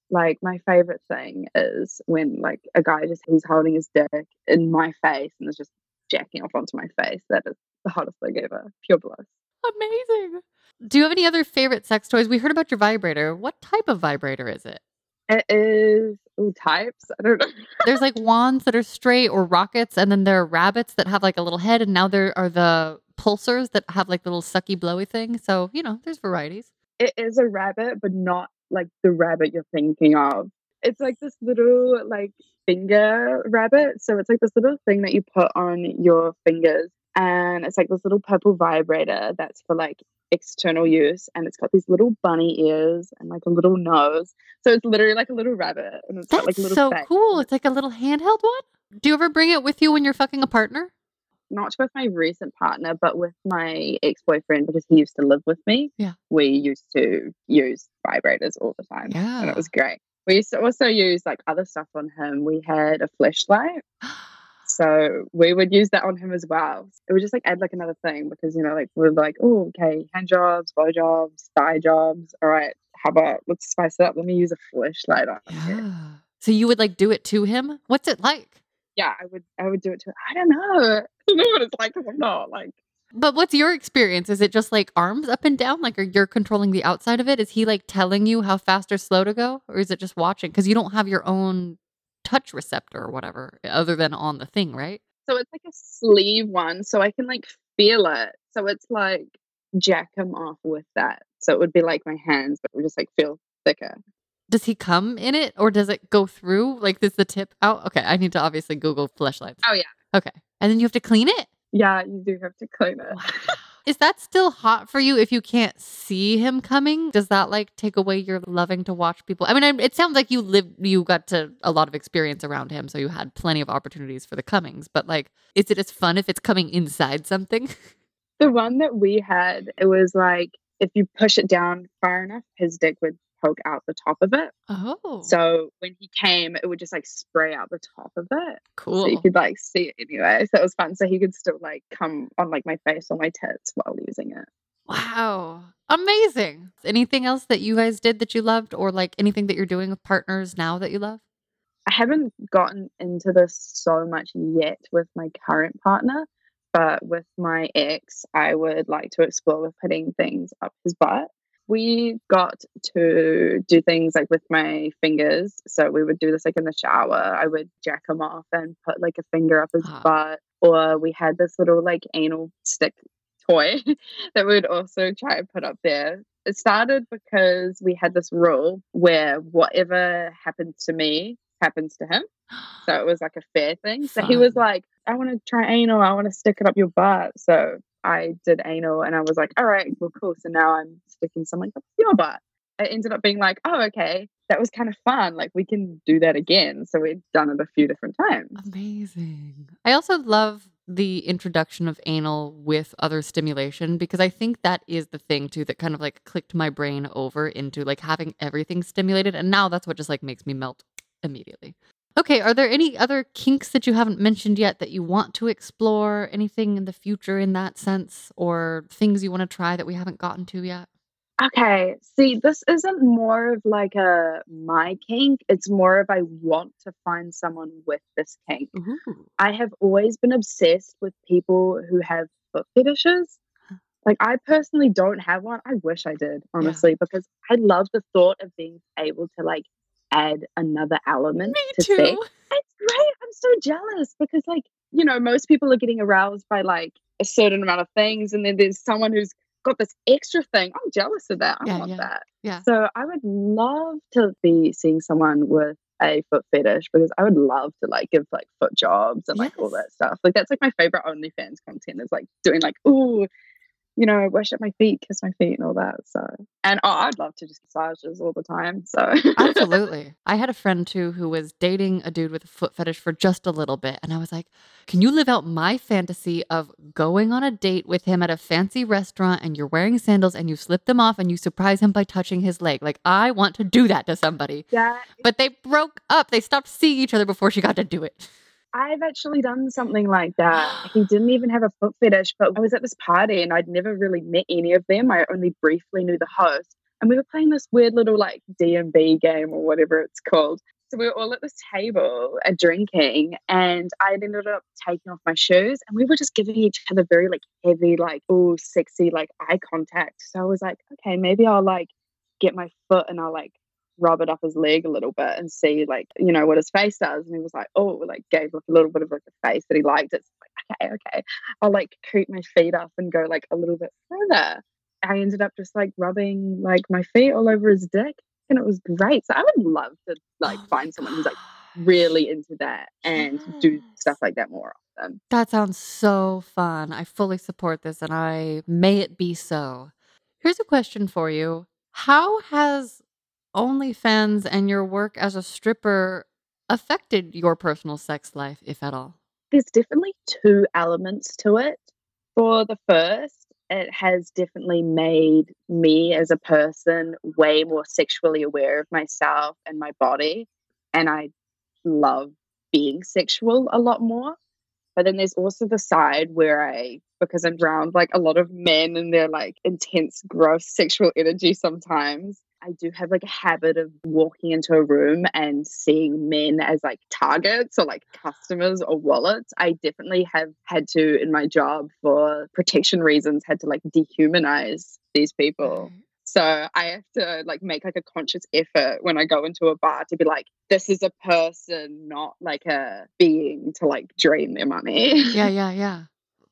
Speaker 2: Like my favorite thing is when like a guy just he's holding his dick in my face and is just jacking off onto my face. That is the hottest thing ever. Pure bliss.
Speaker 1: Amazing. Do you have any other favorite sex toys? We heard about your vibrator. What type of vibrator is it?
Speaker 2: It is ooh, types. I don't know.
Speaker 1: There's like wands that are straight or rockets, and then there are rabbits that have like a little head, and now there are the pulsars that have like little sucky blowy thing. So, you know, there's varieties.
Speaker 2: It is a rabbit, but not like the rabbit you're thinking of. It's like this little like finger rabbit. So it's like this little thing that you put on your fingers, and it's like this little purple vibrator that's for like external use, and it's got these little bunny ears and like a little nose. So it's literally like a little rabbit, and it's got
Speaker 1: That's
Speaker 2: like a little
Speaker 1: so
Speaker 2: face.
Speaker 1: cool. It's like a little handheld one. Do you ever bring it with you when you're fucking a partner?
Speaker 2: Not with my recent partner, but with my ex boyfriend because he used to live with me.
Speaker 1: Yeah.
Speaker 2: We used to use vibrators all the time.
Speaker 1: Yeah.
Speaker 2: And it was great. We used to also use like other stuff on him. We had a Fleshlight. So we would use that on him as well. It would just like add like another thing because, you know, like we're like, oh, okay, hand jobs, blow jobs, thigh jobs. All right, how about let's spice it up? Let me use a Fleshlight on him.
Speaker 1: yeah. So you would like do it to him? What's it like?
Speaker 2: Yeah, I would I would do it too. I don't know. I know what it's like because I'm not like
Speaker 1: But what's your experience? Is it just like arms up and down? Like, are you're controlling the outside of it? Is he like telling you how fast or slow to go? Or is it just watching? Because you don't have your own touch receptor or whatever eh, other than on the thing, right?
Speaker 2: so it's like a sleeve one, so I can like feel it. So it's like jack him off with that. So it would be like my hands, but would just like feel thicker.
Speaker 1: Does he come in it or does it go through? Like, is the tip out? Okay, I need to obviously Google fleshlights.
Speaker 2: Oh, yeah.
Speaker 1: Okay. And then you have to clean it?
Speaker 2: Yeah, you do have to clean it.
Speaker 1: Wow. Is that still hot for you if you can't see him coming? Does that like take away your loving to watch people? I mean, I, it sounds like you lived, you got to a lot of experience around him, so you had plenty of opportunities for the comings. But like, is it as fun if it's coming inside something?
Speaker 2: The one that we had, it was like if you push it down far enough, his dick would poke out the top of it.
Speaker 1: Oh,
Speaker 2: So when he came, it would just like spray out the top of it.
Speaker 1: cool.
Speaker 2: So you could like see it anyway. So it was fun. So he could still like come on like my face or my tits while using it.
Speaker 1: Wow. Amazing. Anything else that you guys did that you loved or like anything that you're doing with partners now that you love?
Speaker 2: I haven't gotten into this so much yet with my current partner, but with my ex, I would like to explore with putting things up his butt. We got to do things like with my fingers. So we would do this like in the shower. I would jack him off and put like a finger up his
Speaker 1: Ah.
Speaker 2: butt. Or we had this little like anal stick toy that we would also try and put up there. It started because we had this rule where whatever happened to me happens to him. So it was like a fair thing. So he was like, I want to try anal. I want to stick it up your butt. So I did anal and I was like, all right, well, cool. So now I'm sticking something up your butt. It ended up being like, oh, okay, that was kind of fun. Like we can do that again. So we'd done it a few different times.
Speaker 1: Amazing. I also love the introduction of anal with other stimulation because I think that is the thing too that kind of like clicked my brain over into like having everything stimulated. And now that's what just like makes me melt immediately. Okay, are there any other kinks that you haven't mentioned yet that you want to explore? Anything in the future in that sense, or things you want to try that we haven't gotten to yet?
Speaker 2: Okay, see, this isn't more of like a my kink. It's more of I want to find someone with this kink.
Speaker 1: Ooh.
Speaker 2: I have always been obsessed with people who have foot fetishes. Like, I personally don't have one. I wish I did, honestly, because I love the thought of being able to like add another element
Speaker 1: Me
Speaker 2: to sex.
Speaker 1: too.
Speaker 2: It's great. I'm so jealous because, like, you know, most people are getting aroused by like a certain amount of things, and then there's someone who's got this extra thing. I'm jealous of that. I
Speaker 1: Yeah,
Speaker 2: want
Speaker 1: yeah,
Speaker 2: that.
Speaker 1: yeah.
Speaker 2: So I would love to be seeing someone with a foot fetish because I would love to like give like foot jobs and like all that stuff. Like that's like my favorite OnlyFans content is like doing like ooh, you know, wash up my feet, kiss my feet, and all that. So and oh, I'd love to just massages all the time. So
Speaker 1: Absolutely. I had a friend too who was dating a dude with a foot fetish for just a little bit. And I was like, can you live out my fantasy of going on a date with him at a fancy restaurant and you're wearing sandals and you slip them off and you surprise him by touching his leg? Like, I want to do that to somebody.
Speaker 2: that
Speaker 1: But they broke up. They stopped seeing each other before she got to do it.
Speaker 2: I've actually done something like that. He didn't even have a foot fetish, but I was at this party and I'd never really met any of them. I only briefly knew the host. And we were playing this weird little like D&B game or whatever it's called. So we were all at this table and drinking and I ended up taking off my shoes and we were just giving each other very like heavy, like, oh, sexy, like eye contact. So I was like, okay, maybe I'll like get my foot and I'll like rub it up his leg a little bit and see like you know what his face does. And he was like oh like gave like a little bit of like a face that he liked. It's like okay okay. I'll like coot my feet up and go like a little bit further. I ended up just like rubbing like my feet all over his dick and it was great. So i would love to like
Speaker 1: Oh
Speaker 2: find someone who's like really into that and do stuff like that more often.
Speaker 1: That sounds so fun. I fully support this and I may it be so. Here's a question for you. How has OnlyFans and your work as a stripper affected your personal sex life, if at all?
Speaker 2: there's definitely two elements to it. For the first, it has definitely made me as a person way more sexually aware of myself and my body. And I love being sexual a lot more. But then there's also the side where I, because I'm around like a lot of men and their like intense, gross sexual energy sometimes, I do have like a habit of walking into a room and seeing men as like targets or like customers or wallets. I definitely have had to, in my job for protection reasons, had to like dehumanize these people. Mm-hmm. So I have to like make like a conscious effort when I go into a bar to be like, this is a person, not like a being to like drain their money.
Speaker 1: Yeah, yeah, yeah.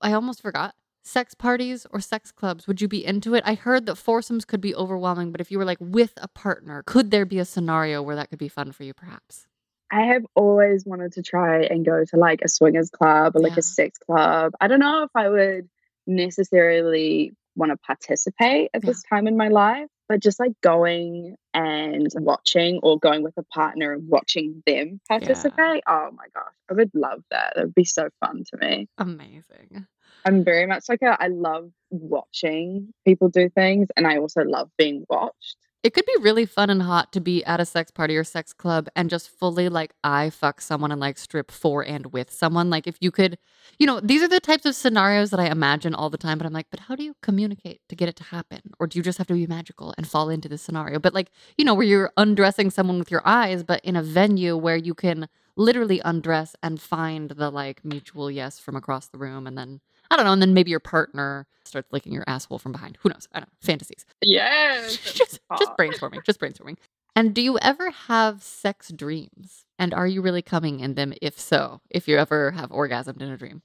Speaker 1: I almost forgot. Sex parties or sex clubs, would you be into it? I heard that foursomes could be overwhelming, but if you were like with a partner, could there be a scenario where that could be fun for you perhaps?
Speaker 2: I have always wanted to try and go to like a swingers club or like
Speaker 1: Yeah.
Speaker 2: a sex club. I don't know if I would necessarily want to participate at
Speaker 1: Yeah.
Speaker 2: this time in my life, but just like going and watching or going with a partner and watching them participate. Oh my gosh, I would love that. That would be so fun to me.
Speaker 1: Amazing.
Speaker 2: I'm very much like a, I love watching people do things and I also love being watched.
Speaker 1: It could be really fun and hot to be at a sex party or sex club and just fully like I fuck someone and like strip for and with someone. Like if you could, you know, these are the types of scenarios that I imagine all the time, but I'm like, but how do you communicate to get it to happen? Or do you just have to be magical and fall into the scenario? But like, you know, where you're undressing someone with your eyes, but in a venue where you can literally undress and find the like mutual yes from across the room and then I don't know, and then maybe your partner starts licking your asshole from behind. Who knows? I don't know. Fantasies
Speaker 2: Yes.
Speaker 1: just just brainstorming just brainstorming and do you ever have sex dreams and are you really coming in them if so if you ever have orgasmed in a dream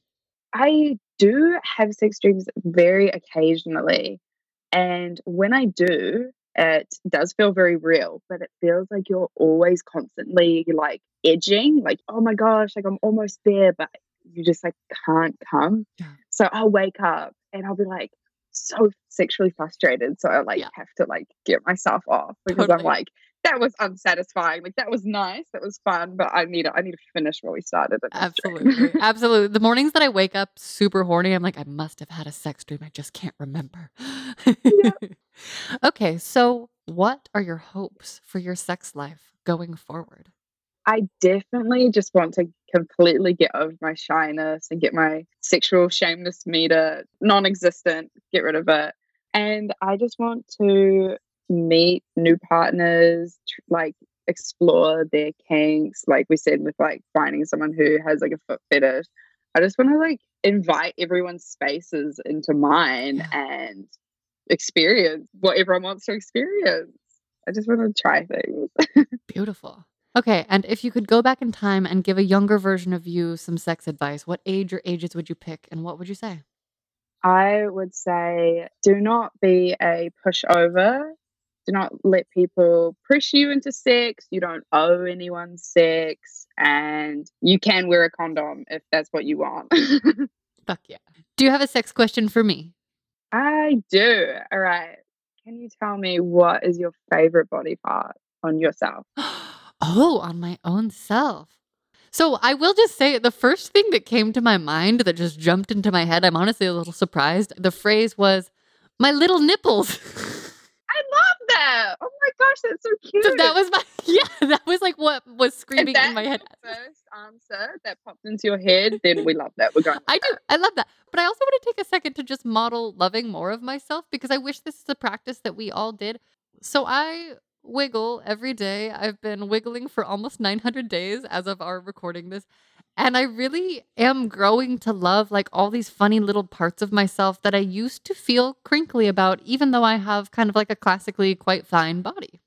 Speaker 2: I do have sex dreams very occasionally. And when I do, it does feel very real, but it feels like you're always constantly like edging, like, oh my gosh, like I'm almost there, but you just like can't come.
Speaker 1: Yeah.
Speaker 2: So I'll wake up and I'll be like so sexually frustrated. So I like
Speaker 1: Yeah.
Speaker 2: have to like get myself off because I'm like, that was unsatisfying. Like that was nice, that was fun, but I need to I need to finish what we started. in this dream.
Speaker 1: absolutely absolutely the mornings that i wake up super horny i'm like i must have had a sex dream i just can't remember okay so what are your hopes for your sex life going forward
Speaker 2: I definitely just want to completely get over my shyness and get my sexual shameness meter non existent, get rid of it. And I just want to meet new partners, tr- like explore their kinks, like we said, with like finding someone who has like a foot fetish. I just want to like invite everyone's spaces into mine and experience what everyone wants to experience. I just want to try things.
Speaker 1: Beautiful. Okay, and if you could go back in time and give a younger version of you some sex advice, what age or ages would you pick and what would you say?
Speaker 2: I would say do not be a pushover. Do not let people push you into sex. You don't owe anyone sex. And you can wear a condom if that's what you want.
Speaker 1: Fuck yeah. Do you have a sex question for me?
Speaker 2: I do. All right. Can you tell me what is your favorite body part on yourself?
Speaker 1: oh, on my own self. So I will just say the first thing that came to my mind that just jumped into my head, I'm honestly a little surprised. The phrase was, my little nipples.
Speaker 2: I love that. Oh my gosh, that's so cute.
Speaker 1: So that was my, yeah, that was like what was screaming
Speaker 2: that
Speaker 1: in my head.
Speaker 2: the first answer that popped into your head, then we love that. We're going.
Speaker 1: I do. I love that. But I also want to take a second to just model loving more of myself because I wish this is a practice that we all did. So I wiggle every day. I've been wiggling for almost 900 days as of our recording this. And I really am growing to love like all these funny little parts of myself that I used to feel crinkly about, even though I have kind of like a classically quite fine body.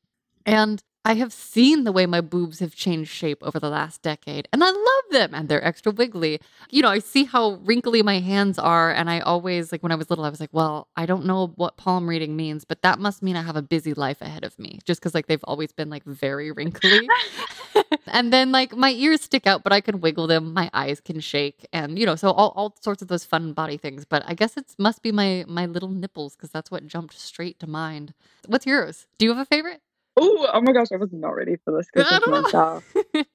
Speaker 1: And I have seen the way my boobs have changed shape over the last decade, and I love them, and they're extra wiggly. You know, I see how wrinkly my hands are, and I always, like when I was little, I was like, well, I don't know what palm reading means, but that must mean I have a busy life ahead of me, just because like they've always been like very wrinkly. and then like my ears stick out, but I can wiggle them, my eyes can shake, and you know, so all, all sorts of those fun body things. But I guess it must be my my little nipples because that's what jumped straight to mind. What's yours? Do you have a favorite?
Speaker 2: Oh, oh my gosh, I was not ready for this
Speaker 1: I
Speaker 2: question
Speaker 1: don't know.
Speaker 2: myself.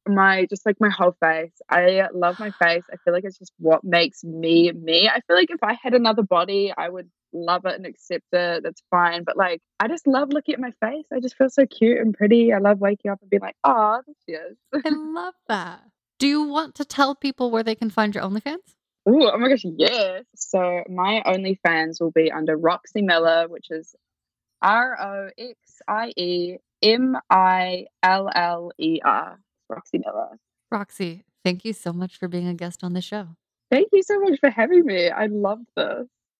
Speaker 2: my just like my whole face. I love my face. I feel like it's just what makes me me. I feel like if I had another body, I would love it and accept it. That's fine. But like I just love looking at my face. I just feel so cute and pretty. I love waking up and being like, oh, there she is.
Speaker 1: I love that. Do you want to tell people where they can find your OnlyFans?
Speaker 2: Ooh, oh my gosh, yes. So my OnlyFans will be under Roxie Miller, which is R O X I E M I L L E R. Roxie Miller.
Speaker 1: Roxie, thank you so much for being a guest on the show.
Speaker 2: Thank you so much for having me. I love this.